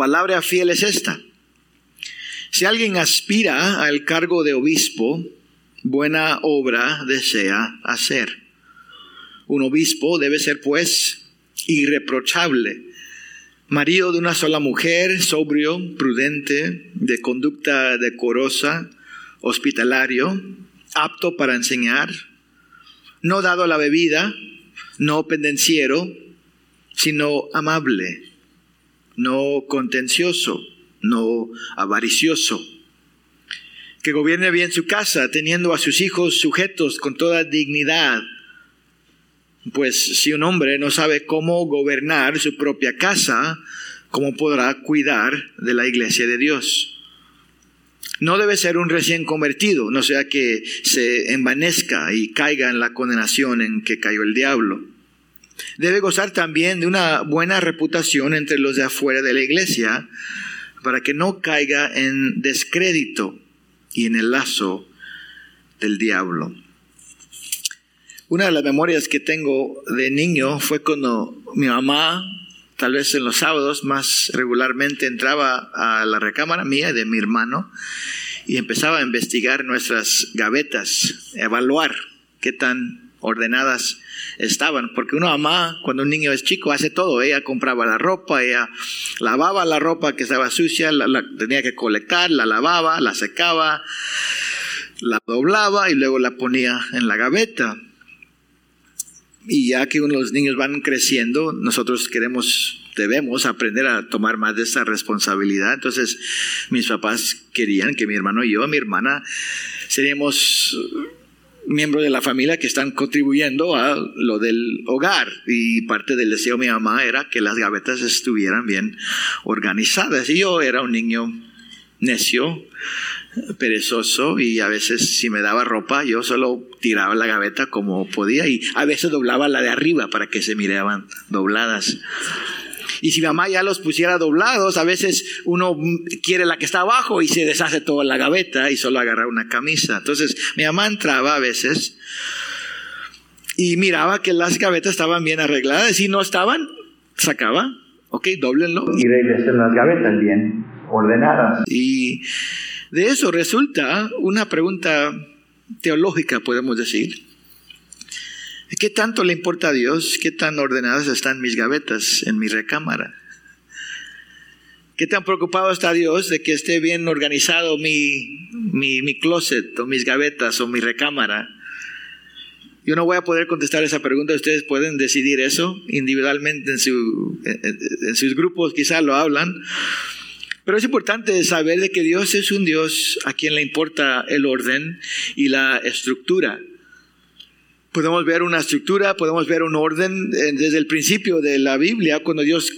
palabra fiel es esta. Si alguien aspira al cargo de obispo, buena obra desea hacer. Un obispo debe ser pues irreprochable, marido de una sola mujer, sobrio, prudente, de conducta decorosa, hospitalario, apto para enseñar, no dado a la bebida, no pendenciero, sino amable, no contencioso, no avaricioso que gobierne bien su casa, teniendo a sus hijos sujetos con toda dignidad. Pues si un hombre no sabe cómo gobernar su propia casa, ¿cómo podrá cuidar de la iglesia de Dios? No debe ser un recién convertido, no sea que se envanezca y caiga en la condenación en que cayó el diablo. Debe gozar también de una buena reputación entre los de afuera de la iglesia, para que no caiga en descrédito y en el lazo del diablo. Una de las memorias que tengo de niño fue cuando mi mamá, tal vez en los sábados más regularmente, entraba a la recámara mía de mi hermano y empezaba a investigar nuestras gavetas, evaluar qué tan ordenadas estaban, porque una mamá, cuando un niño es chico, hace todo. Ella compraba la ropa, ella lavaba la ropa que estaba sucia, la, tenía que colectar, la lavaba, la secaba, la doblaba y luego la ponía en la gaveta. Y ya que los niños van creciendo, nosotros queremos, debemos aprender a tomar más de esa responsabilidad. Entonces, mis papás querían que mi hermano y yo, mi hermana, seríamos miembros de la familia que están contribuyendo a lo del hogar. Y parte del deseo de mi mamá era que las gavetas estuvieran bien organizadas. Y yo era un niño necio, perezoso, y a veces si me daba ropa, yo solo tiraba la gaveta como podía y a veces doblaba la de arriba para que se miraban dobladas. Y si mi mamá ya los pusiera doblados, a veces uno quiere la que está abajo y se deshace toda la gaveta y solo agarra una camisa. Entonces mi mamá entraba a veces y miraba que las gavetas estaban bien arregladas. Y si no estaban, sacaba, ok, doblenlo. Y regresen las gavetas bien ordenadas. Y de eso resulta una pregunta teológica, podemos decir. ¿Qué tanto le importa a Dios? ¿Qué tan ordenadas están mis gavetas en mi recámara? ¿Qué tan preocupado está Dios de que esté bien organizado mi, mi, closet o mis gavetas o mi recámara? Yo no voy a poder contestar esa pregunta, ustedes pueden decidir eso individualmente en, su, en sus grupos, quizás lo hablan. Pero es importante saber de que Dios es un Dios a quien le importa el orden y la estructura. Podemos ver una estructura, podemos ver un orden eh, desde el principio de la Biblia, cuando Dios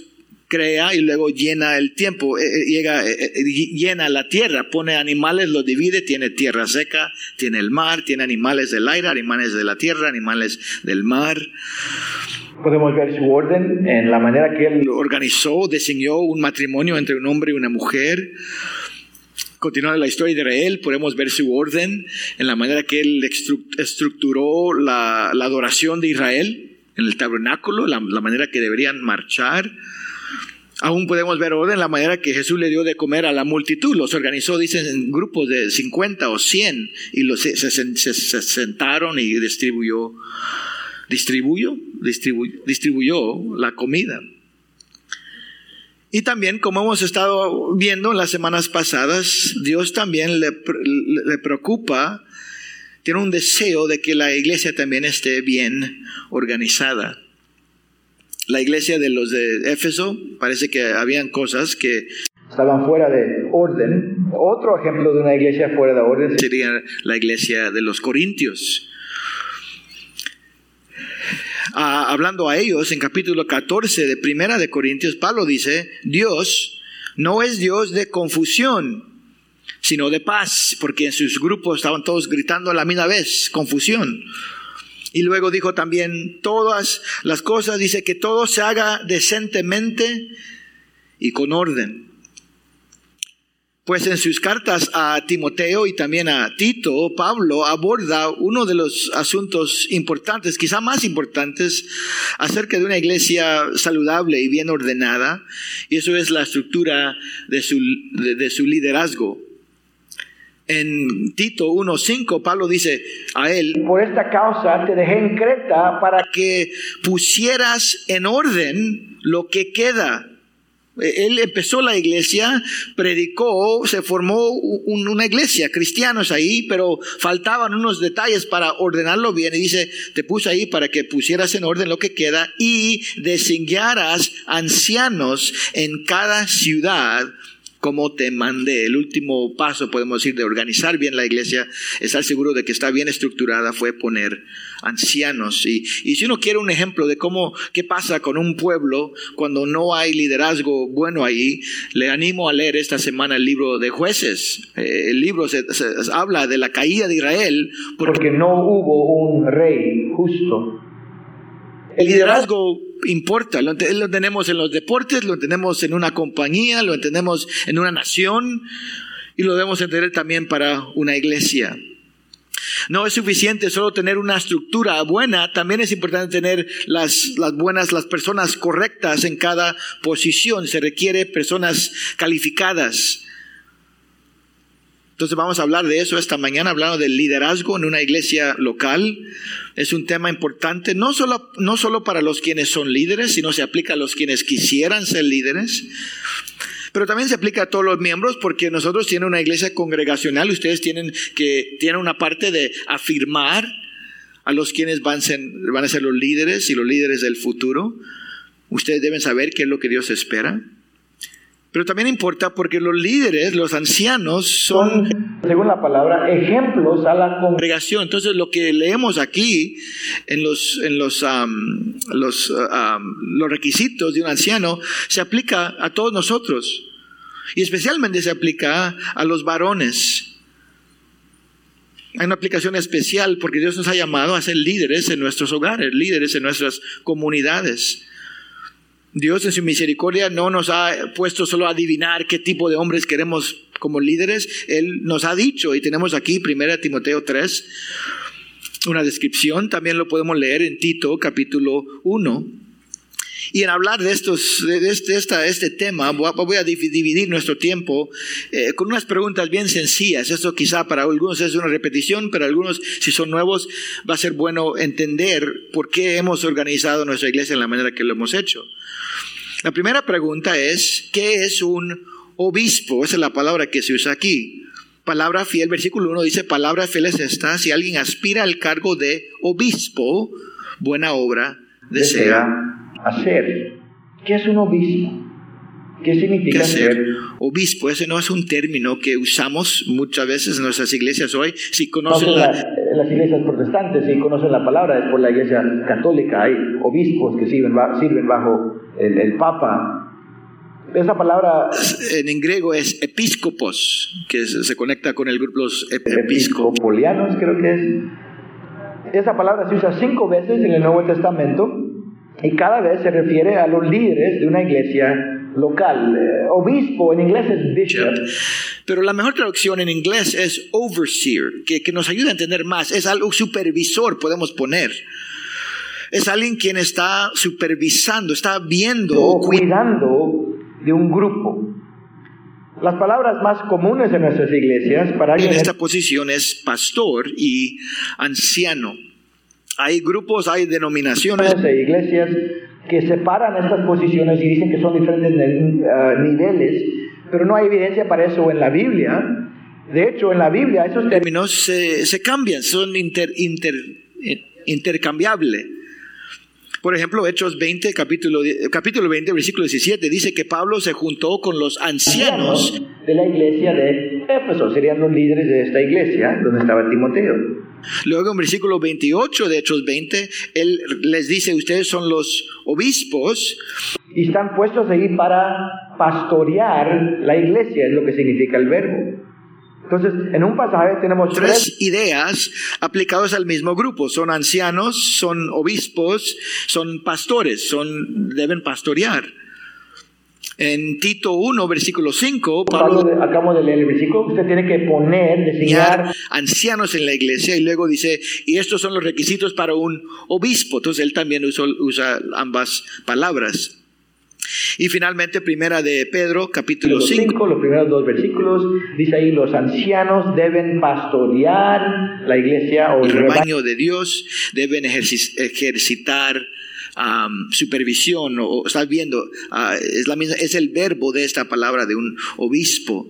crea y luego llena el tiempo, eh, eh, llega, llena la tierra, pone animales, los divide, tiene tierra seca, tiene el mar, tiene animales del aire, animales de la tierra, animales del mar. Podemos ver su orden en la manera que él organizó, diseñó un matrimonio entre un hombre y una mujer continuar la historia de Israel, podemos ver su orden en la manera que él estructuró la, adoración de Israel en el tabernáculo, la, manera que deberían marchar. Aún podemos ver orden en la manera que Jesús le dio de comer a la multitud. Los organizó, dicen, en grupos de 50 o 100 y los, se, sentaron y distribuyó, distribuyó, distribuyó la comida. Y también, como hemos estado viendo en las semanas pasadas, Dios también le, preocupa, tiene un deseo de que la iglesia también esté bien organizada. La iglesia de los de Éfeso parece que habían cosas que estaban fuera de orden. Otro ejemplo de una iglesia fuera de orden sería la iglesia de los Corintios hablando a ellos en capítulo 14 de Primera de Corintios, Pablo dice, Dios no es Dios de confusión, sino de paz, porque en sus grupos estaban todos gritando a la misma vez, confusión. Y luego dijo también, todas las cosas, dice que todo se haga decentemente y con orden. Pues en sus cartas a Timoteo y también a Tito, Pablo aborda uno de los asuntos importantes, quizá más importantes, acerca de una iglesia saludable y bien ordenada, y eso es la estructura de su, de, su liderazgo. En Tito 1.5, Pablo dice a él, Por esta causa te dejé en Creta para que pusieras en orden lo que queda él empezó la iglesia, predicó, se formó una iglesia, cristianos ahí, pero faltaban unos detalles para ordenarlo bien. Y dice, te puse ahí para que pusieras en orden lo que queda y designaras ancianos en cada ciudad como te mandé. El último paso, podemos decir, de organizar bien la iglesia, estar seguro de que está bien estructurada, fue poner ancianos. Y, y si uno quiere un ejemplo de cómo, qué pasa con un pueblo cuando no hay liderazgo bueno ahí, le animo a leer esta semana el libro de jueces. Eh, el libro se, habla de la caída de Israel. Porque, porque no hubo un rey justo. El liderazgo importa, lo, lo, tenemos en los deportes, lo tenemos en una compañía, lo tenemos en una nación y lo debemos entender también para una iglesia. No es suficiente solo tener una estructura buena, también es importante tener las, las buenas, las personas correctas en cada posición. Se requiere personas calificadas. Entonces vamos a hablar de eso esta mañana, hablando del liderazgo en una iglesia local. Es un tema importante, no solo, no solo para los quienes son líderes, sino se aplica a los quienes quisieran ser líderes. Pero también se aplica a todos los miembros porque nosotros tienen una iglesia congregacional, ustedes tienen que tienen una parte de afirmar a los quienes van a, ser, van a ser los líderes y los líderes del futuro. Ustedes deben saber qué es lo que Dios espera. Pero también importa porque los líderes, los ancianos, son, según la palabra, ejemplos a la congregación. Entonces, lo que leemos aquí en los, en los, los, los requisitos de un anciano se aplica a todos nosotros. Y especialmente se aplica a los varones. Hay una aplicación especial porque Dios nos ha llamado a ser líderes en nuestros hogares, líderes en nuestras comunidades. Dios en su misericordia no nos ha puesto solo a adivinar qué tipo de hombres queremos como líderes. Él nos ha dicho, y tenemos aquí 1 Timoteo 3, una descripción, también lo podemos leer en Tito capítulo 1. Y en hablar de, estos, de este, este tema, voy a dividir nuestro tiempo eh, con unas preguntas bien sencillas. Esto quizá para algunos es una repetición, pero algunos, si son nuevos, va a ser bueno entender por qué hemos organizado nuestra iglesia en la manera que lo hemos hecho. La primera pregunta es, ¿qué es un obispo? Esa es la palabra que se usa aquí. Palabra fiel, versículo 1 dice, palabra fiel es esta, si alguien aspira al cargo de obispo, buena obra desea hacer. ¿Qué es un obispo? ¿Qué significa ser? Obispo, ese no es un término que usamos muchas veces en nuestras iglesias hoy. Si conocen la... las iglesias protestantes, si conocen la palabra, es por la iglesia católica. Hay obispos que sirven, sirven bajo el, Papa. Esa palabra... En griego es episcopos, que se conecta con el grupo los episcopolianos, creo que es. Esa palabra se usa cinco veces en el Nuevo Testamento y cada vez se refiere a los líderes de una iglesia local. Eh, obispo en inglés es bishop. Pero la mejor traducción en inglés es overseer, que, que nos ayuda a entender más. Es algo supervisor, podemos poner. Es alguien quien está supervisando, está viendo. O cuidando de un grupo. Las palabras más comunes en nuestras iglesias para alguien. En esta posición es pastor y anciano. Hay grupos, hay denominaciones. de iglesias que separan estas posiciones y dicen que son diferentes uh, niveles, pero no hay evidencia para eso en la Biblia. De hecho, en la Biblia esos términos se, se cambian, son inter, inter, intercambiables. Por ejemplo, Hechos 20, capítulo, capítulo 20, versículo 17, dice que Pablo se juntó con los ancianos de la iglesia de Éfeso, serían los líderes de esta iglesia donde estaba Timoteo. Luego en versículo 28 de Hechos 20, él les dice, ustedes son los obispos. Y están puestos ahí para pastorear la iglesia, es lo que significa el verbo. Entonces, en un pasaje tenemos tres, ideas aplicadas al mismo grupo. Son ancianos, son obispos, son pastores, son, deben pastorear. En Tito 1, versículo 5, Pablo, Pablo acabamos de leer el versículo, usted tiene que poner, designar designar ancianos en la iglesia y luego dice, y estos son los requisitos para un obispo. Entonces él también usa, usa ambas palabras. Y finalmente, primera de Pedro, capítulo los 5. cinco, los primeros dos versículos, dice ahí, los ancianos deben pastorear la iglesia o el rebaño. de Dios deben ejerci- ejercitar am, supervisión o, estás viendo ah, es la misma es el verbo de esta palabra de un obispo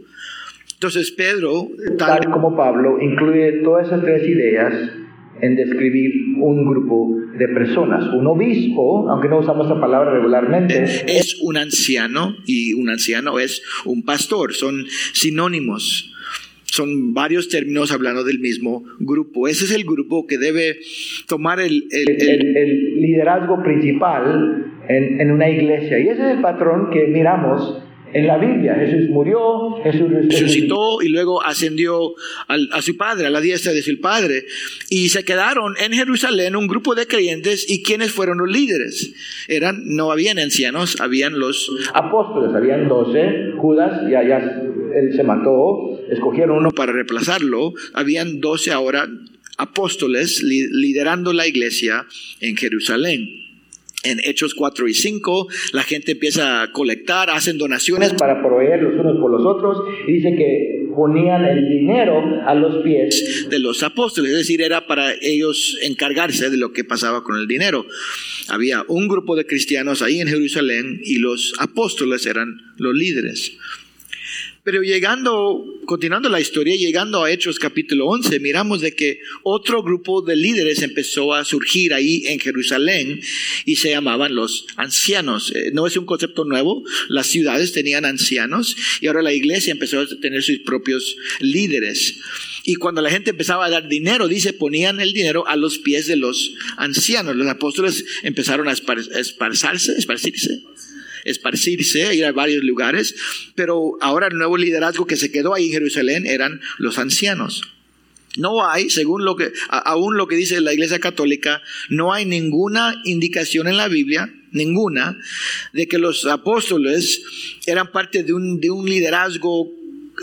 entonces Pedro tal- Tal como Pablo incluye todas esas tres ideas en describir un grupo de personas. Un obispo, aunque no usamos esa palabra regularmente, es un anciano y un anciano es un pastor son sinónimos son varios términos hablando del mismo grupo ese es el grupo que debe tomar el, el- el, el- el- el liderazgo principal en, en una iglesia. Y ese es el patrón que miramos en la Biblia. Jesús murió, Jesús resucitó y luego ascendió al- a su padre, a la diestra de su padre. Y se quedaron en Jerusalén un grupo de creyentes y quienes fueron los líderes. Eran, no habían ancianos, habían los apóstoles, habían doce, Judas ya, ya él se mató, escogieron uno para reemplazarlo, habían doce ahora apóstoles li- liderando la iglesia en Jerusalén. En Hechos 4 y 5, la gente empieza a colectar, hacen donaciones para proveer los unos por los otros y dice que ponían el dinero a los pies de los apóstoles, es decir, era para ellos encargarse de lo que pasaba con el dinero. Había un grupo de cristianos ahí en Jerusalén y los apóstoles eran los líderes. Pero llegando, continuando la historia, llegando a Hechos capítulo 11, miramos de que otro grupo de líderes empezó a surgir ahí en Jerusalén y se llamaban los ancianos. Eh, No es un concepto nuevo, las ciudades tenían ancianos y ahora la iglesia empezó a tener sus propios líderes. Y cuando la gente empezaba a dar dinero, dice, ponían el dinero a los pies de los ancianos. Los apóstoles empezaron a espar- esparzarse, esparcirse esparcirse, ir a varios lugares, pero ahora el nuevo liderazgo que se quedó ahí en Jerusalén eran los ancianos. No hay, según lo que, aún lo que dice la Iglesia Católica, no hay ninguna indicación en la Biblia, ninguna, de que los apóstoles eran parte de un, de un liderazgo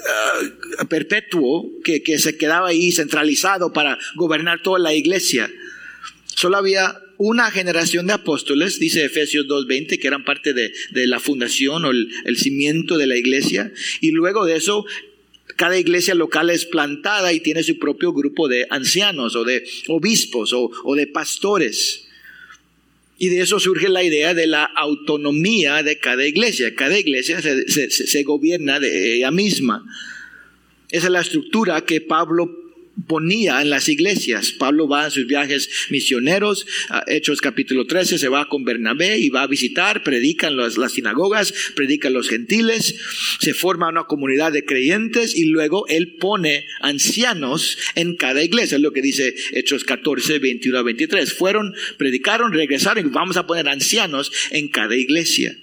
ah, perpetuo que, que se quedaba ahí centralizado para gobernar toda la iglesia. Solo había una generación de apóstoles, dice Efesios 2.20, que eran parte de, de la fundación o el, cimiento de la iglesia. Y luego de eso, cada iglesia local es plantada y tiene su propio grupo de ancianos o de obispos o, o de pastores. Y de eso surge la idea de la autonomía de cada iglesia. Cada iglesia se- se gobierna de ella misma. Esa es la estructura que Pablo ponía en las iglesias. Pablo va en sus viajes misioneros, a Hechos capítulo 13, se va con Bernabé y va a visitar, predican las, las sinagogas, predican los gentiles, se forma una comunidad de creyentes y luego él pone ancianos en cada iglesia, es lo que dice Hechos 14, 21 a 23. Fueron, predicaron, regresaron y vamos a poner ancianos en cada iglesia.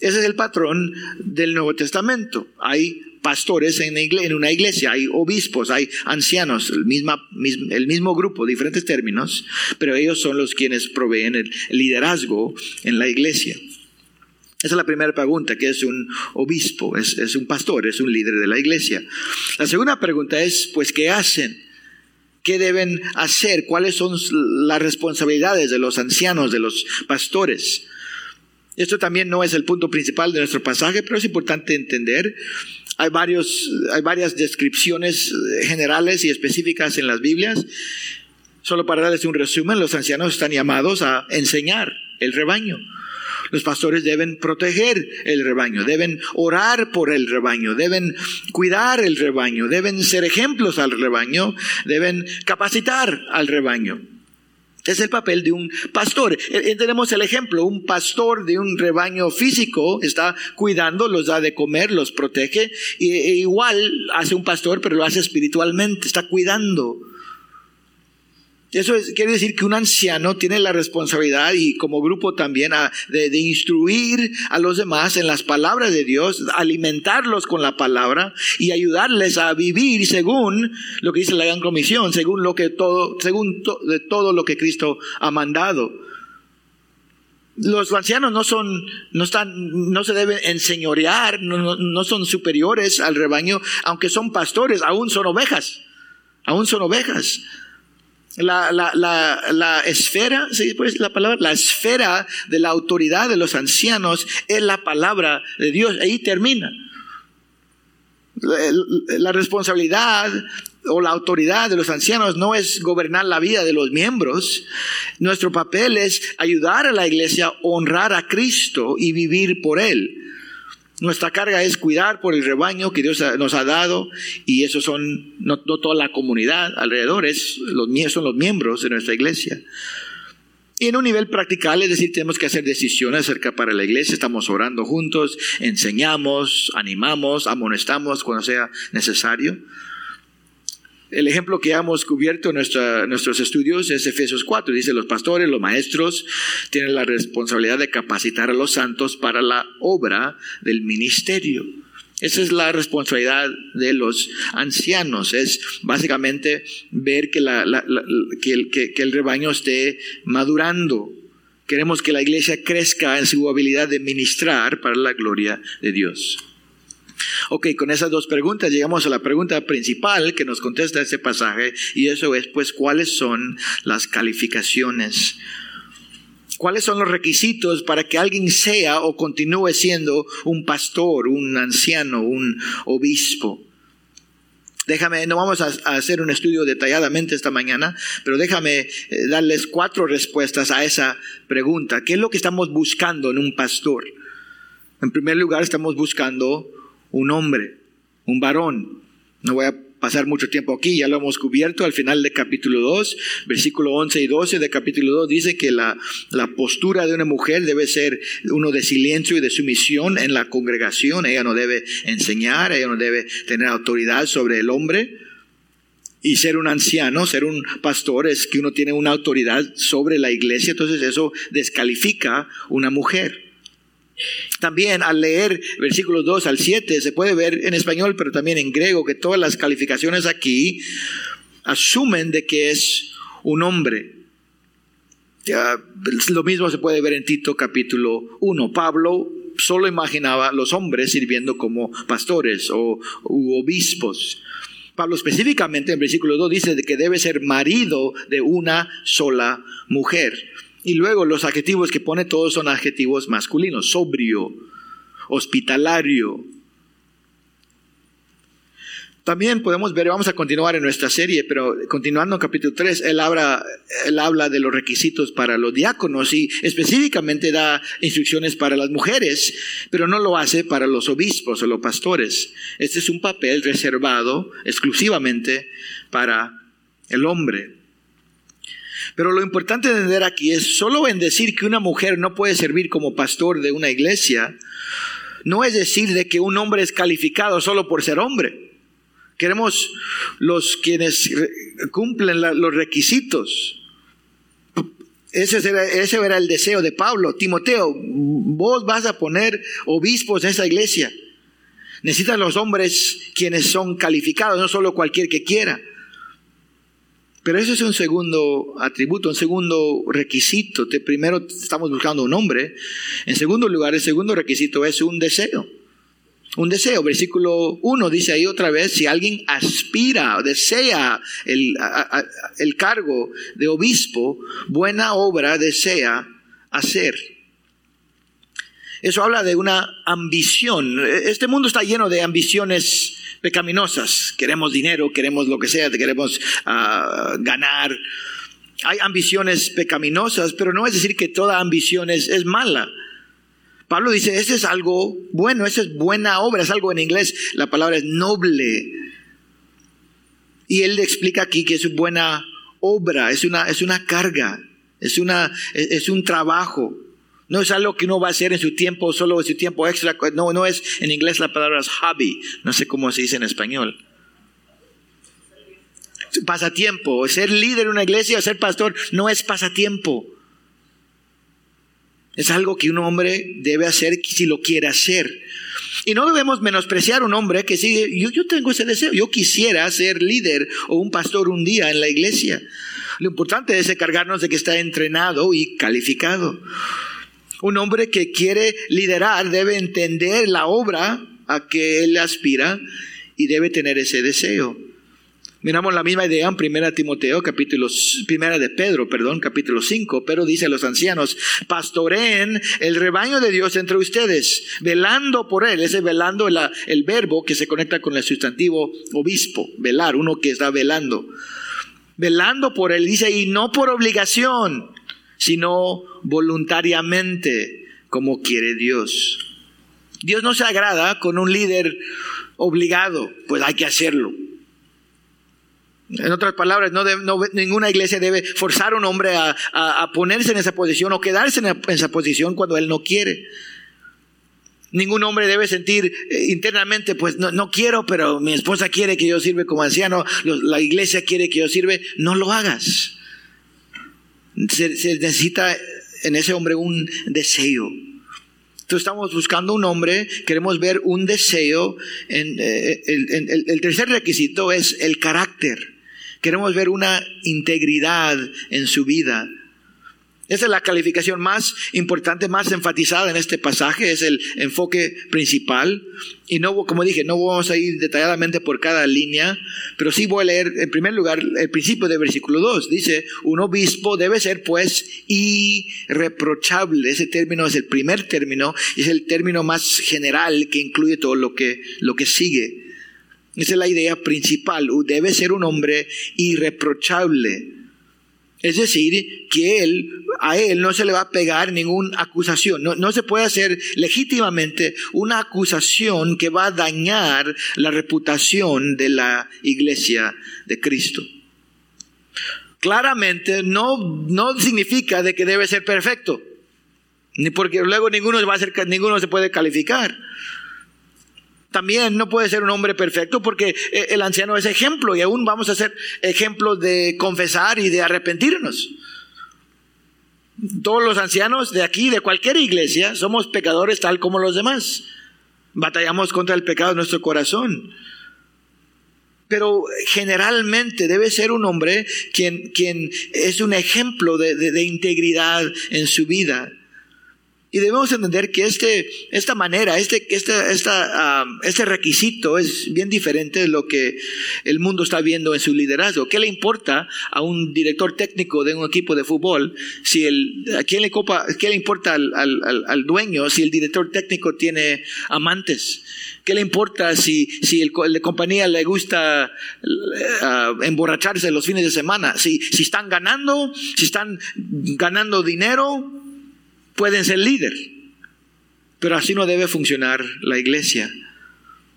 Ese es el patrón del Nuevo Testamento. Hay pastores en, una iglesia, hay obispos, hay ancianos, el, mismo grupo, diferentes términos, pero ellos son los quienes proveen el liderazgo en la iglesia. Esa es la primera pregunta, ¿qué es un obispo? Es, es un pastor, es un líder de la iglesia. La segunda pregunta es, pues, ¿qué hacen? ¿Qué deben hacer? ¿Cuáles son las responsabilidades de los ancianos, de los pastores? Esto también no es el punto principal de nuestro pasaje, pero es importante entender. Hay, varios, hay varias descripciones eh, generales y específicas en las Biblias. Solo para darles un resumen, los ancianos están llamados a enseñar el rebaño. Los pastores deben proteger el rebaño, deben orar por el rebaño, deben cuidar el rebaño, deben ser ejemplos al rebaño, deben capacitar al rebaño. Es el papel de un pastor. Eh, eh, Tenemos el ejemplo, un pastor de un rebaño físico está cuidando, los da de comer, los protege, e igual hace un pastor, pero lo hace espiritualmente, está cuidando. Eso es- quiere decir que un anciano tiene la responsabilidad y como grupo también de, instruir a los demás en las palabras de Dios, alimentarlos con la palabra y ayudarles a vivir según lo que dice la gran comisión, según lo que todo, según de todo lo que Cristo ha mandado. Los ancianos no son, no están, no se deben enseñorear, no, no son superiores al rebaño, aunque son pastores, aún son ovejas, aún son ovejas. La, la, la, la esfera, ¿sí? pues la palabra, la esfera de la autoridad de los ancianos es la palabra de Dios. Ahí termina. La, responsabilidad o la autoridad de los ancianos no es gobernar la vida de los miembros. Nuestro papel es ayudar a la iglesia a honrar a Cristo y vivir por Él. Nuestra carga es cuidar por el rebaño que Dios nos ha dado y eso son no, toda la comunidad alrededor, es, los, son los miembros de nuestra iglesia. Y en un nivel practical, es decir, tenemos que hacer decisiones acerca para la iglesia, estamos orando juntos, enseñamos, animamos, amonestamos cuando sea necesario. El ejemplo que hemos cubierto en nuestros estudios es Efesios 4. Dice, los pastores, los maestros tienen la responsabilidad de capacitar a los santos para la obra del ministerio. Esa es la responsabilidad de los ancianos, es básicamente ver que, que el rebaño esté madurando. Queremos que la iglesia crezca en su habilidad de ministrar para la gloria de Dios. Ok, con esas dos preguntas llegamos a la pregunta principal que nos contesta este pasaje y eso es pues cuáles son las calificaciones. ¿Cuáles son los requisitos para que alguien sea o continúe siendo un pastor, un anciano, un obispo? Déjame, no vamos a, hacer un estudio detalladamente esta mañana, pero déjame eh, darles cuatro respuestas a esa pregunta. ¿Qué es lo que estamos buscando en un pastor? En primer lugar, estamos buscando un hombre, un varón. No voy a pasar mucho tiempo aquí, ya lo hemos cubierto al final del capítulo 2, versículo 11 y 12 del capítulo 2 dice que la, la postura de una mujer debe ser uno de silencio y de sumisión en la congregación, ella no debe enseñar, ella no debe tener autoridad sobre el hombre. Y ser un anciano, ser un pastor, es que uno tiene una autoridad sobre la iglesia, entonces eso descalifica una mujer. También al leer versículos 2 al 7 se puede ver en español, pero también en griego, que todas las calificaciones aquí asumen de que es un hombre. lo mismo se puede ver en Tito capítulo 1. Pablo solo imaginaba los hombres sirviendo como pastores o obispos. Pablo específicamente en versículo 2 dice que debe ser marido de una sola mujer. Y luego los adjetivos que pone todos son adjetivos masculinos, sobrio, hospitalario. También podemos ver, vamos a continuar en nuestra serie, pero continuando en capítulo 3, él habla, él habla de los requisitos para los diáconos y específicamente da instrucciones para las mujeres, pero no lo hace para los obispos o los pastores. Este es un papel reservado exclusivamente para el hombre. Pero lo importante de entender aquí es solo en decir que una mujer no puede servir como pastor de una iglesia, no es decir de que un hombre es calificado solo por ser hombre. Queremos los quienes cumplen los requisitos. Ese era, ese era el deseo de Pablo. Timoteo, vos vas a poner obispos en esa iglesia. Necesitan los hombres quienes son calificados, no solo cualquier que quiera. Pero eso es un segundo atributo, un segundo requisito. primero estamos buscando un hombre. En segundo lugar, el segundo requisito es un deseo. Un deseo. Versículo 1 dice ahí otra vez, si alguien aspira o desea el, el cargo de obispo, buena obra desea hacer. Eso habla de una ambición. Este mundo está lleno de ambiciones pecaminosas. Queremos dinero, queremos lo que sea, queremos uh, ganar. Hay ambiciones pecaminosas, pero no es decir que toda ambición es, es mala. Pablo dice, ese es algo bueno, esa es buena obra, es algo en inglés, la palabra es noble. Y él le explica aquí que es buena obra, es una, es una carga, es, una, es un trabajo. No es algo que uno va a hacer en su tiempo, solo en su tiempo extra. No, no es, en inglés la palabra es hobby. No sé cómo se dice en español. Pasatiempo. Ser líder de una iglesia o ser pastor no es pasatiempo. Es algo que un hombre debe hacer si lo quiere hacer. Y no debemos menospreciar a un hombre que sigue, yo, yo tengo ese deseo, yo quisiera ser líder o un pastor un día en la iglesia. Lo importante es encargarnos de que está entrenado y calificado. Un hombre que quiere liderar debe entender la obra a que él aspira y debe tener ese deseo. Miramos la misma idea en 1 Timoteo, capítulo, primera de Pedro, perdón, capítulo 5, pero dice a los ancianos, pastoreen el rebaño de Dios entre ustedes, velando por él, ese velando el, el verbo que se conecta con el sustantivo obispo, velar, uno que está velando. Velando por él, dice, y no por obligación, sino voluntariamente, como quiere Dios. Dios no se agrada con un líder obligado, pues hay que hacerlo. En otras palabras, no, ninguna iglesia debe forzar a un hombre a, ponerse en esa posición o quedarse en, esa posición cuando él no quiere. Ningún hombre debe sentir eh, internamente, pues no, no, quiero, pero mi esposa quiere que yo sirva como anciano, la iglesia quiere que yo sirva. No lo hagas. Se, necesita en ese hombre un deseo. Entonces estamos buscando un hombre, queremos ver un deseo. En, eh, el, tercer requisito es el carácter. Queremos ver una integridad en su vida. Esa es la calificación más importante, más enfatizada en este pasaje, es el enfoque principal. Y no, como dije, no vamos a ir detalladamente por cada línea, pero sí voy a leer en primer lugar el principio del versículo 2. Dice, un obispo debe ser pues irreprochable. Ese término es el primer término y es el término más general que incluye todo lo que, lo que sigue. Esa es la idea principal. Debe ser un hombre irreprochable. Es decir, que él, a él no se le va a pegar ninguna acusación. No, no, se puede hacer legítimamente una acusación que va a dañar la reputación de la iglesia de Cristo. Claramente no, no significa de que debe ser perfecto. Ni porque luego ninguno va a ser, ninguno se puede calificar también no puede ser un hombre perfecto porque eh, el anciano es ejemplo y aún vamos a ser ejemplo de confesar y de arrepentirnos. Todos los ancianos de aquí, de cualquier iglesia, somos pecadores tal como los demás. Batallamos contra el pecado de nuestro corazón. Pero generalmente debe ser un hombre quien, quien es un ejemplo de integridad en su vida y debemos entender que este, esta manera, este, esta, esta, este requisito es bien diferente de lo que el mundo está viendo en su liderazgo. ¿Qué le importa a un director técnico de un equipo de fútbol si el, a quién le, copa, qué le importa al, al, al dueño si el director técnico tiene amantes? ¿Qué le importa si, si el, la compañía le gusta uh, emborracharse los fines de semana? Si, si están ganando, si están ganando dinero, pueden ser líder. Pero así no debe funcionar la iglesia.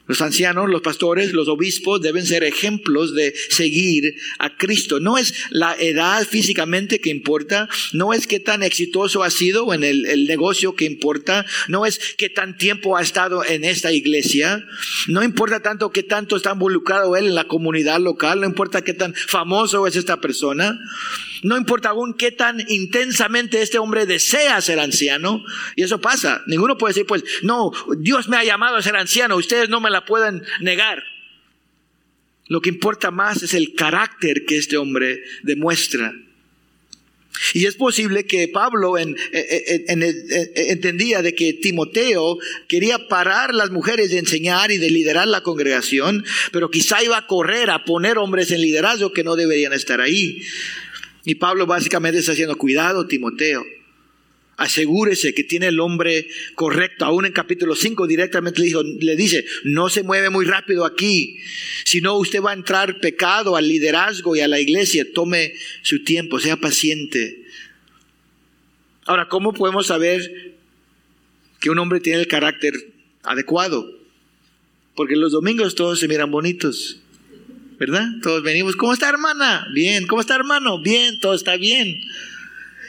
Los ancianos, los pastores, los obispos deben ser ejemplos de seguir a Cristo. No es la edad físicamente que importa, no es qué tan exitoso ha sido en el, el, negocio que importa, no es qué tan tiempo ha estado en esta iglesia, no importa tanto qué tanto está involucrado él en la comunidad local, no importa qué tan famoso es esta persona. No importa aún qué tan intensamente este hombre desea ser anciano. Y eso pasa. Ninguno puede decir, pues, no, Dios me ha llamado a ser anciano, ustedes no me la pueden negar. Lo que importa más es el carácter que este hombre demuestra. Y es posible que Pablo entendía de que Timoteo quería parar las mujeres de enseñar y de liderar la congregación, pero quizá iba a correr a poner hombres en liderazgo que no deberían estar ahí. Y Pablo básicamente está haciendo cuidado, Timoteo. Asegúrese que tiene el hombre correcto. Aún en capítulo 5 directamente le, le dice, no se mueve muy rápido aquí. Si no, usted va a entrar pecado al liderazgo y a la iglesia. Tome su tiempo, sea paciente. Ahora, ¿cómo podemos saber que un hombre tiene el carácter adecuado? Porque los domingos todos se miran bonitos. ¿Verdad? Todos venimos, ¿cómo está hermana? Bien, ¿cómo está hermano? Bien, todo está bien.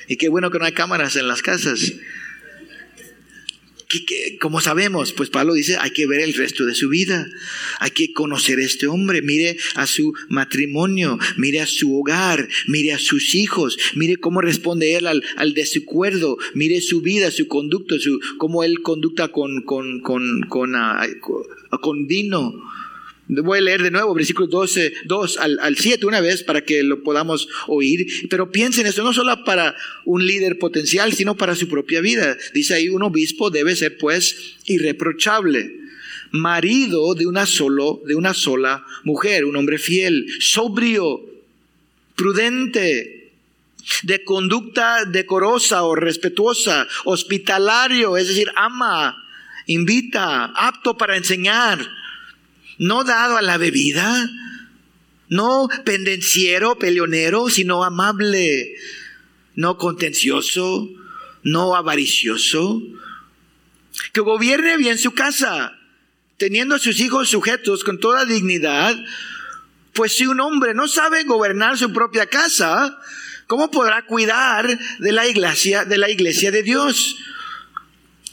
Y qué bueno que no hay cámaras en las casas. como sabemos, pues Pablo dice, hay que ver el resto de su vida, hay que conocer a este hombre, mire a su matrimonio, mire a su hogar, mire a sus hijos, mire cómo responde él al, al desacuerdo, mire su vida, su conducto, su, cómo él conducta con, con, con, con, ah, con vino Voy a leer de nuevo versículos 12, 2 al, al 7 una vez para que lo podamos oír. Pero piensen esto, no solo para un líder potencial, sino para su propia vida. Dice ahí, un obispo debe ser pues irreprochable, marido de una, solo, de una sola mujer, un hombre fiel, sobrio, prudente, de conducta decorosa o respetuosa, hospitalario, es decir, ama, invita, apto para enseñar no dado a la bebida, no pendenciero, peleonero, sino amable, no contencioso, no avaricioso, que gobierne bien su casa, teniendo a sus hijos sujetos con toda dignidad, pues si un hombre no sabe gobernar su propia casa, ¿cómo podrá cuidar de la iglesia, de la iglesia de Dios?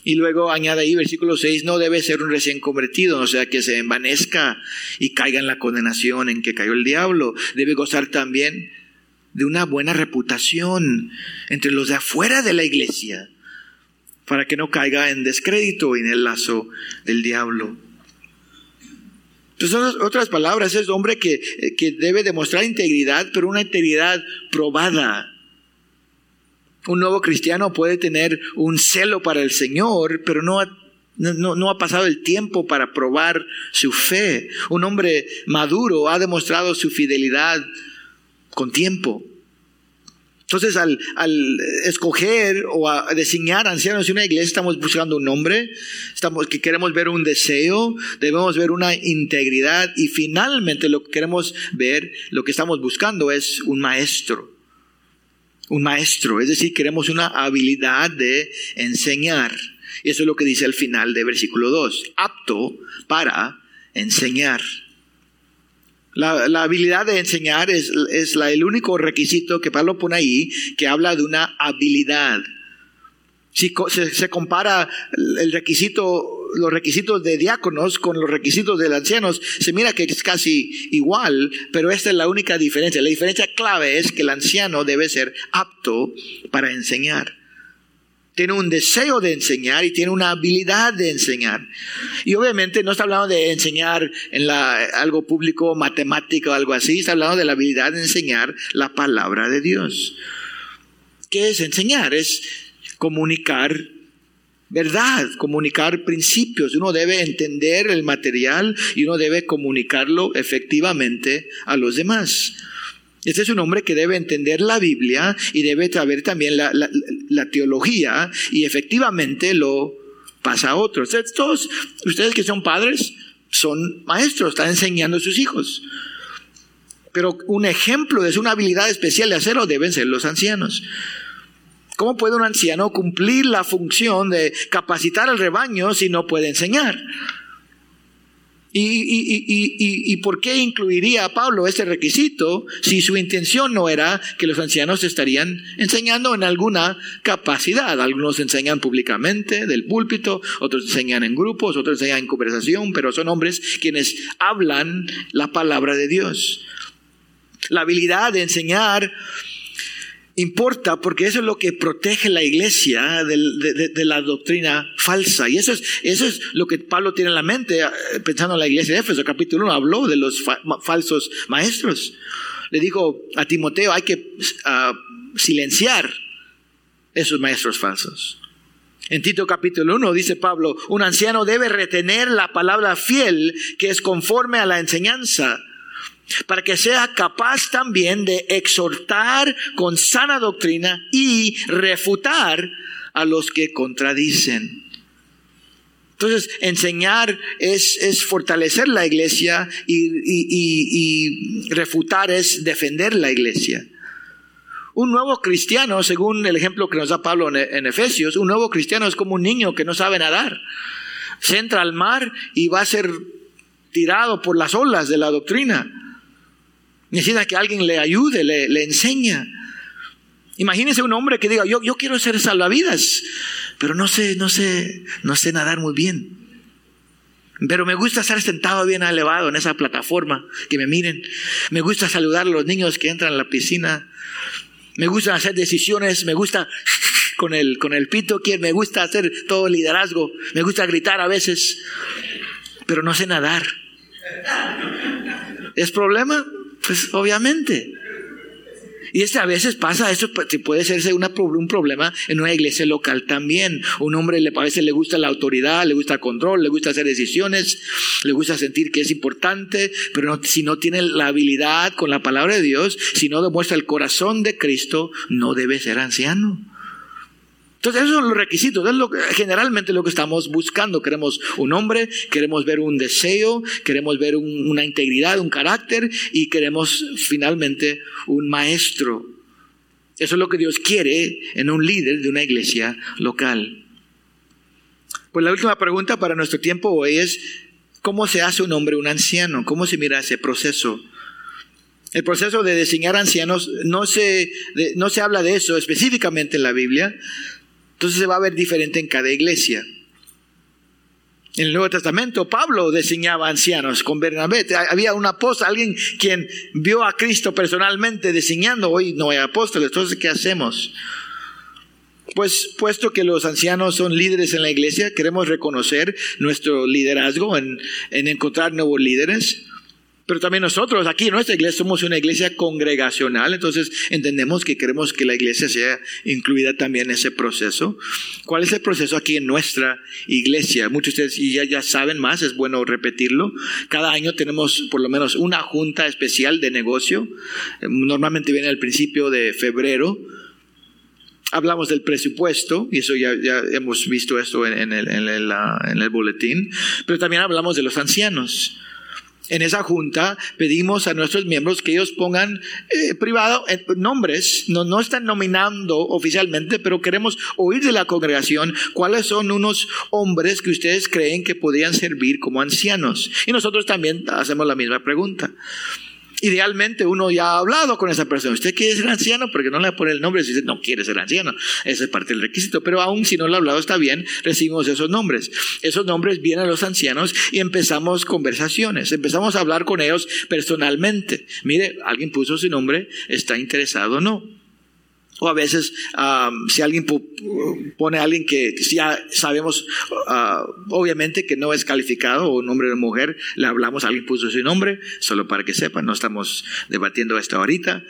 Y luego añade ahí versículo 6, no debe ser un recién convertido, o sea, que se envanezca y caiga en la condenación en que cayó el diablo. Debe gozar también de una buena reputación entre los de afuera de la iglesia, para que no caiga en descrédito y en el lazo del diablo. Entonces, otras palabras, es hombre que, que debe demostrar integridad, pero una integridad probada, un nuevo cristiano puede tener un celo para el Señor, pero no ha, no, ha pasado el tiempo para probar su fe. Un hombre maduro ha demostrado su fidelidad con tiempo. Entonces, al, escoger o a designar ancianos de una iglesia, estamos buscando un nombre, estamos, que queremos ver un deseo, debemos ver una integridad y finalmente lo que queremos ver, lo que estamos buscando es un maestro un maestro, es decir, queremos una habilidad de enseñar. Y eso es lo que dice al final de versículo 2, apto para enseñar. La, habilidad de enseñar es, es la, el único requisito que Pablo pone ahí que habla de una habilidad. Si se, compara el requisito, los requisitos de diáconos con los requisitos de ancianos, se mira que es casi igual, pero esta es la única diferencia. La diferencia clave es que el anciano debe ser apto para enseñar. Tiene un deseo de enseñar y tiene una habilidad de enseñar. Y obviamente no está hablando de enseñar en la, algo público, matemático o algo así, está hablando de la habilidad de enseñar la palabra de Dios. ¿Qué es enseñar? Es comunicar verdad, comunicar principios. Uno debe entender el material y uno debe comunicarlo efectivamente a los demás. Este es un hombre que debe entender la Biblia y debe saber también la, teología y efectivamente lo pasa a otros. Todos ustedes que son padres son maestros, están enseñando a sus hijos. Pero un ejemplo de una habilidad especial de hacerlo deben ser los ancianos. ¿Cómo puede un anciano cumplir la función de capacitar al rebaño si no puede enseñar? ¿Y, por qué incluiría a Pablo este requisito si su intención no era que los ancianos estarían enseñando en alguna capacidad? Algunos enseñan públicamente del púlpito, otros enseñan en grupos, otros enseñan en conversación, pero son hombres quienes hablan la palabra de Dios. La habilidad de enseñar importa porque eso es lo que protege la iglesia de, la doctrina falsa. Y eso es, eso es lo que Pablo tiene en la mente eh, pensando en la iglesia de Éfeso, capítulo 1, habló de los falsos maestros. Le dijo a Timoteo, hay que ah, silenciar esos maestros falsos. En Tito capítulo 1 dice Pablo, un anciano debe retener la palabra fiel que es conforme a la enseñanza para que sea capaz también de exhortar con sana doctrina y refutar a los que contradicen. Entonces, enseñar es, es fortalecer la iglesia y, refutar es defender la iglesia. Un nuevo cristiano, según el ejemplo que nos da Pablo en, en Efesios, un nuevo cristiano es como un niño que no sabe nadar. Se entra al mar y va a ser tirado por las olas de la doctrina. Necesita que alguien le ayude, le, enseña. Imagínese un hombre que diga, yo, yo quiero ser salvavidas, pero no sé, no sé, no sé nadar muy bien. Pero me gusta estar sentado bien elevado en esa plataforma, que me miren. Me gusta saludar a los niños que entran a la piscina. Me gusta hacer decisiones, me gusta con el, con el pito, me gusta hacer todo el liderazgo, me gusta gritar a veces, pero no sé nadar. ¿Es problema? Pues obviamente. Y este a veces pasa, esto puede ser una, un problema en una iglesia local también. Un hombre le, a veces le gusta la autoridad, le gusta el control, le gusta hacer decisiones, le gusta sentir que es importante, pero si no tiene la habilidad con la palabra de Dios, si no demuestra el corazón de Cristo, no debe ser anciano. Entonces, esos son los requisitos. Es lo generalmente lo que estamos buscando. Queremos un hombre, queremos ver un deseo, queremos ver una integridad, un carácter y queremos finalmente un maestro. Eso es lo que Dios quiere en un líder de una iglesia local. Pues la última pregunta para nuestro tiempo hoy es, ¿cómo se hace un hombre un anciano? ¿Cómo se mira ese proceso? El proceso de diseñar ancianos no se, no se habla de eso específicamente en la Biblia, entonces se va a ver diferente en cada iglesia. En el Nuevo Testamento, Pablo diseñaba ancianos con Bernabé. Había un apóstol, alguien quien vio a Cristo personalmente diseñando. Hoy no hay apóstoles, entonces ¿qué hacemos? Pues puesto que los ancianos son líderes en la iglesia, queremos reconocer nuestro liderazgo en, en encontrar nuevos líderes. Pero también nosotros aquí en nuestra iglesia somos una iglesia congregacional, entonces entendemos que queremos que la iglesia sea incluida también en ese proceso. ¿Cuál es el proceso aquí en nuestra iglesia? Muchos de ustedes ya, ya saben más, es bueno repetirlo. Cada año tenemos por lo menos una junta especial de negocio. Normalmente viene al principio de febrero. Hablamos del presupuesto, y eso ya, hemos visto esto en, el, en, el, en el boletín, pero también hablamos de los ancianos en esa junta pedimos a nuestros miembros que ellos pongan eh, privado eh, nombres, no, no están nominando oficialmente, pero queremos oír de la congregación cuáles son unos hombres que ustedes creen que podrían servir como ancianos. Y nosotros también hacemos la misma pregunta. Idealmente uno ya ha hablado con esa persona. Usted quiere ser anciano porque no le pone el nombre si usted no quiere ser anciano. Ese es parte del requisito. Pero aún si no lo ha hablado está bien, recibimos esos nombres. Esos nombres vienen a los ancianos y empezamos conversaciones. Empezamos a hablar con ellos personalmente. Mire, alguien puso su nombre, está interesado o no. O a veces, si alguien pone a alguien que ya sabemos, ah, obviamente que no es calificado, o un hombre o mujer, le hablamos, alguien puso su nombre, solo para que sepan, no estamos debatiendo esto ahorita,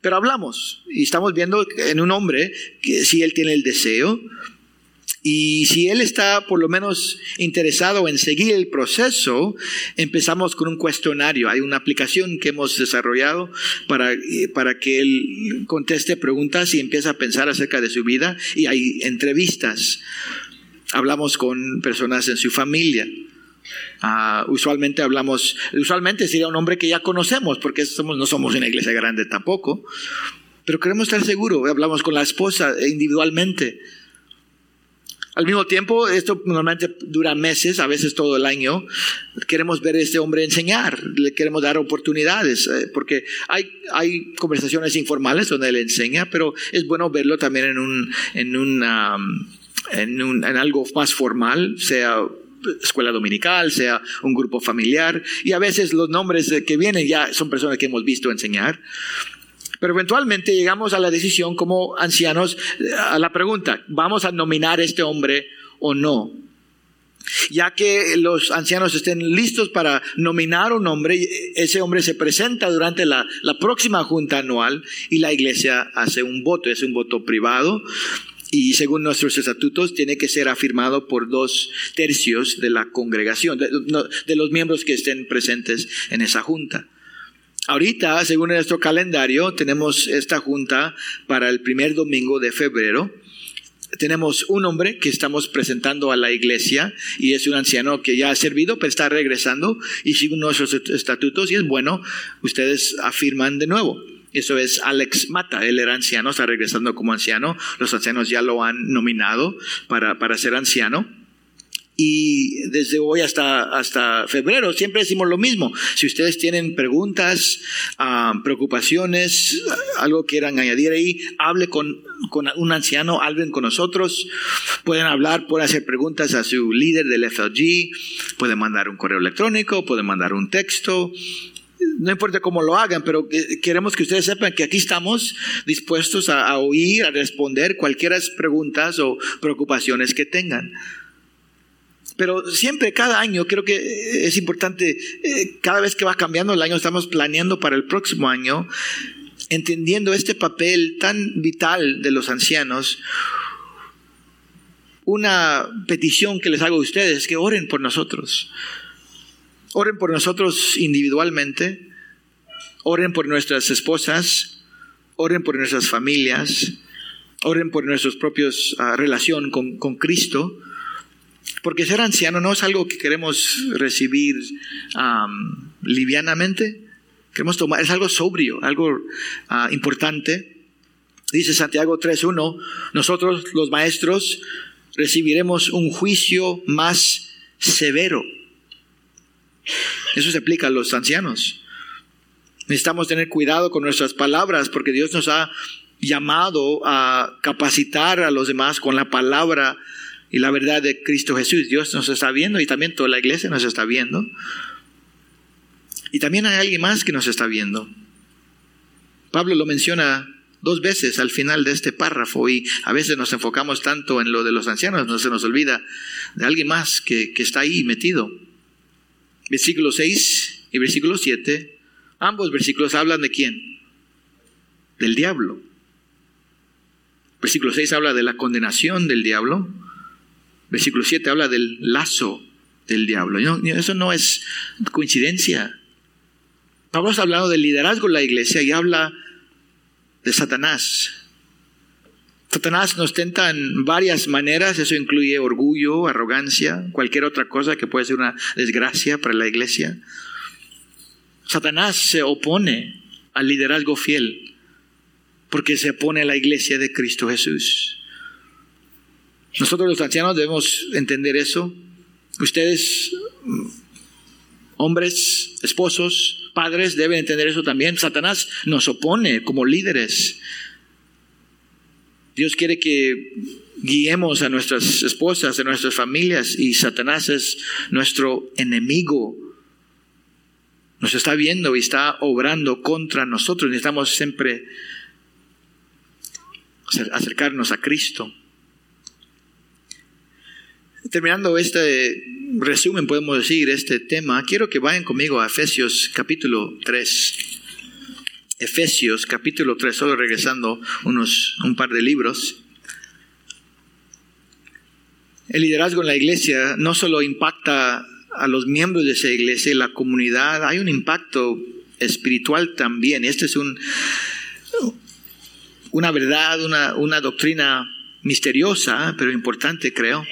pero hablamos y estamos viendo en un hombre que si él tiene el deseo, y si él está por lo menos interesado en seguir el proceso, empezamos con un cuestionario. Hay una aplicación que hemos desarrollado para, para que él conteste preguntas y empiece a pensar acerca de su vida. Y hay entrevistas. Hablamos con personas en su familia. Uh, usualmente hablamos, usualmente sería un hombre que ya conocemos, porque somos, no somos una iglesia grande tampoco. Pero queremos estar seguros. Hablamos con la esposa individualmente al mismo tiempo, esto normalmente dura meses, a veces todo el año. Queremos ver a este hombre enseñar, le queremos dar oportunidades, eh, porque hay, hay conversaciones informales donde él enseña, pero es bueno verlo también en, un, en, en, un, en algo más formal, sea escuela dominical, sea un grupo familiar, y a veces los nombres que vienen ya son personas que hemos visto enseñar. Pero eventualmente llegamos a la decisión como ancianos, a la pregunta, ¿vamos a nominar a este hombre o no? Ya que los ancianos estén listos para nominar un hombre, ese hombre se presenta durante la, la próxima junta anual y la iglesia hace un voto, es un voto privado y según nuestros estatutos tiene que ser afirmado por dos tercios de la congregación, de, los miembros que estén presentes en esa junta. Ahorita, según nuestro calendario, tenemos esta junta para el primer domingo de febrero. Tenemos un hombre que estamos presentando a la iglesia y es un anciano que ya ha servido, pero está regresando y según nuestros estatutos, y es bueno, ustedes afirman de nuevo. Eso es Alex Mata, él era anciano, está regresando como anciano, los ancianos ya lo han nominado para, para ser anciano. Y desde hoy hasta, hasta febrero siempre decimos lo mismo. Si ustedes tienen preguntas, ah, preocupaciones, algo quieran añadir ahí, hable con, con un anciano, hablen con nosotros. Pueden hablar, pueden hacer preguntas a su líder del FLG, pueden mandar un correo electrónico, pueden mandar un texto, no importa cómo lo hagan, pero queremos que ustedes sepan que aquí estamos dispuestos a, oír, a responder cualquier preguntas o preocupaciones que tengan. Pero siempre, cada año, creo que es importante, eh, cada vez que va cambiando el año, estamos planeando para el próximo año, entendiendo este papel tan vital de los ancianos. Una petición que les hago a ustedes es que oren por nosotros. Oren por nosotros individualmente, oren por nuestras esposas, oren por nuestras familias, oren por nuestros propios uh, relación con, con Cristo porque ser anciano no es algo que queremos recibir livianamente. Queremos tomar, es algo sobrio, algo ah, importante. Dice Santiago 3.1, nosotros los maestros recibiremos un juicio más severo. Eso se aplica a los ancianos. Necesitamos tener cuidado con nuestras palabras porque Dios nos ha llamado a capacitar a los demás con la palabra y la verdad de Cristo Jesús. Dios nos está viendo y también toda la iglesia nos está viendo. Y también hay alguien más que nos está viendo. Pablo lo menciona dos veces al final de este párrafo y a veces nos enfocamos tanto en lo de los ancianos, no se nos olvida de alguien más que, que está ahí metido. Versículo 6 y versículo 7, ambos versículos hablan de quién? Del diablo. Versículo 6 habla de la condenación del diablo Versículo 7 habla del lazo del diablo. Eso no es coincidencia. Pablo está hablando del liderazgo de la iglesia y habla de Satanás. Satanás nos tenta en varias maneras, eso incluye orgullo, arrogancia, cualquier otra cosa que puede ser una desgracia para la iglesia. Satanás se opone al liderazgo fiel porque se opone a la iglesia de Cristo Jesús. Nosotros los ancianos debemos entender eso. Ustedes, hombres, esposos, padres, deben entender eso también. Satanás nos opone como líderes. Dios quiere que guiemos a nuestras esposas, a nuestras familias, y Satanás es nuestro enemigo. Nos está viendo y está obrando contra nosotros. Necesitamos siempre acercarnos a Cristo terminando este resumen, podemos decir, este tema, quiero que vayan conmigo a Efesios capítulo 3. Efesios capítulo 3, solo regresando unos, un par de libros. El liderazgo en la iglesia no solo impacta a los miembros de esa iglesia y la comunidad, hay un impacto espiritual también. Esta es un, una verdad, una, una doctrina misteriosa, pero importante creo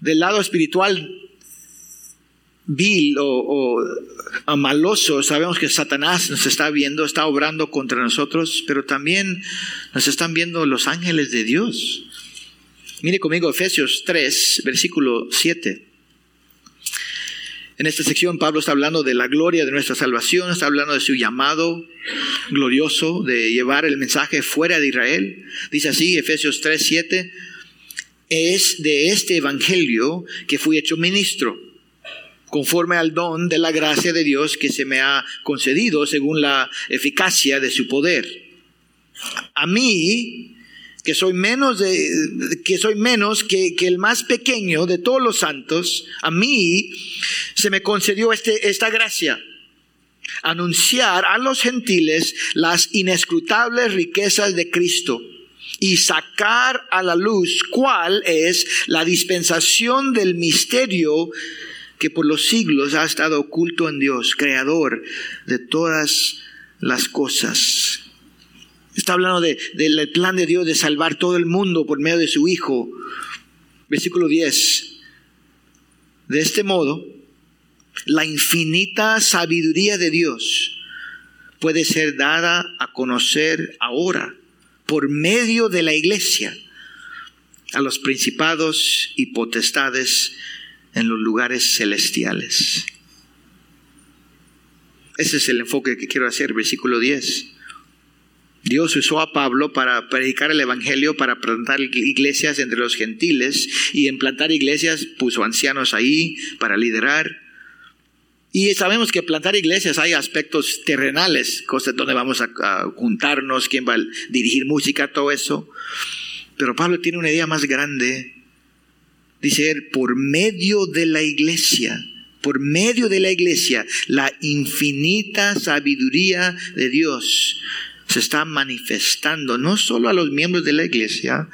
del lado espiritual vil o, o, maloso, sabemos que Satanás nos está viendo, está obrando contra nosotros, pero también nos están viendo los ángeles de Dios. Mire conmigo Efesios 3, versículo 7. En esta sección Pablo está hablando de la gloria de nuestra salvación, está hablando de su llamado glorioso de llevar el mensaje fuera de Israel. Dice así, Efesios 3, 7 es de este Evangelio que fui hecho ministro, conforme al don de la gracia de Dios que se me ha concedido según la eficacia de su poder. A mí, que soy menos, de, que, soy menos que, el más pequeño de todos los santos, a mí se me concedió este, esta gracia anunciar a los gentiles las inescrutables riquezas de Cristo y sacar a la luz cuál es la dispensación del misterio que por los siglos ha estado oculto en Dios, creador de todas las cosas. Está hablando del plan de Dios de salvar todo el mundo por medio de su Hijo. Versículo 10. De este modo, la infinita sabiduría de Dios puede ser dada a conocer ahora por medio de la iglesia a los principados y potestades en los lugares celestiales. Ese es el enfoque que quiero hacer, versículo 10. Dios usó a Pablo para predicar el Evangelio, para plantar iglesias entre los gentiles y en plantar iglesias puso ancianos ahí para liderar. Y sabemos que plantar iglesias hay aspectos terrenales, cosas donde vamos a, juntarnos, quién va a dirigir música, todo eso. Pero Pablo tiene una idea más grande dice él, por medio de la iglesia, por medio de la iglesia, la infinita sabiduría de Dios se está manifestando no solo a los miembros de la iglesia,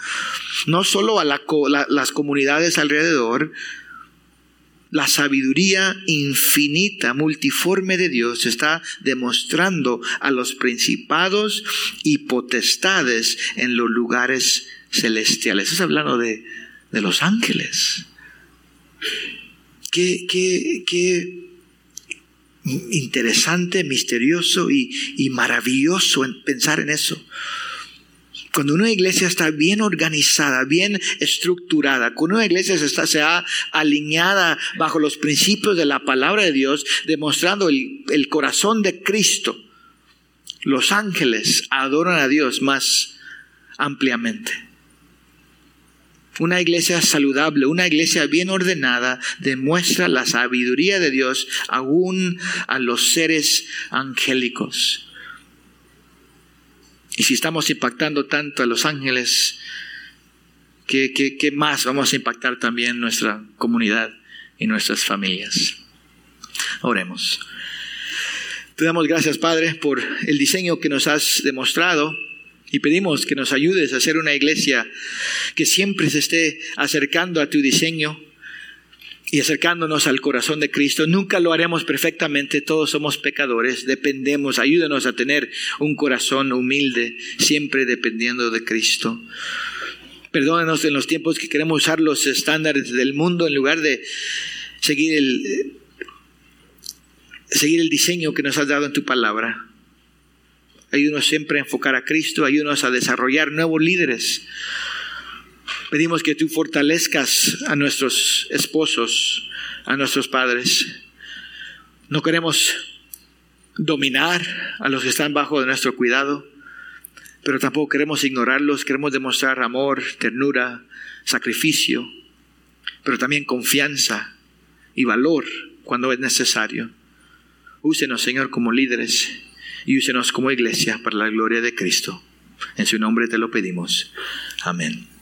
no solo a las comunidades alrededor, la sabiduría infinita, multiforme de Dios está demostrando a los principados y potestades en los lugares celestiales. Estás hablando de, los ángeles. Qué, qué, interesante, misterioso y, y maravilloso en pensar en eso. Cuando una iglesia está bien organizada, bien estructurada, cuando una iglesia está, se ha alineada bajo los principios de la palabra de Dios, demostrando el, el corazón de Cristo, los ángeles adoran a Dios más ampliamente. Una iglesia saludable, una iglesia bien ordenada, demuestra la sabiduría de Dios aún a los seres angélicos. Y si estamos impactando tanto a los ángeles, ¿qué, más vamos a impactar también nuestra comunidad y nuestras familias? Oremos. Te damos gracias, Padre, por el diseño que nos has demostrado y pedimos que nos ayudes a ser una iglesia que siempre se esté acercando a tu diseño y acercándonos al corazón de Cristo. Nunca lo haremos perfectamente, todos somos pecadores, dependemos, ayúdanos a tener un corazón humilde, siempre dependiendo de Cristo. Perdónanos en los tiempos que queremos usar los estándares del mundo en lugar de seguir el, seguir el diseño que nos has dado en tu palabra. Ayúdanos siempre a enfocar a Cristo, ayúdanos a desarrollar nuevos líderes Pedimos que tú fortalezcas a nuestros esposos, a nuestros padres. No queremos dominar a los que están bajo de nuestro cuidado, pero tampoco queremos ignorarlos, queremos demostrar amor, ternura, sacrificio, pero también confianza y valor cuando es necesario. Úsenos, Señor, como líderes y úsenos como iglesia para la gloria de Cristo. En su nombre te lo pedimos. Amén.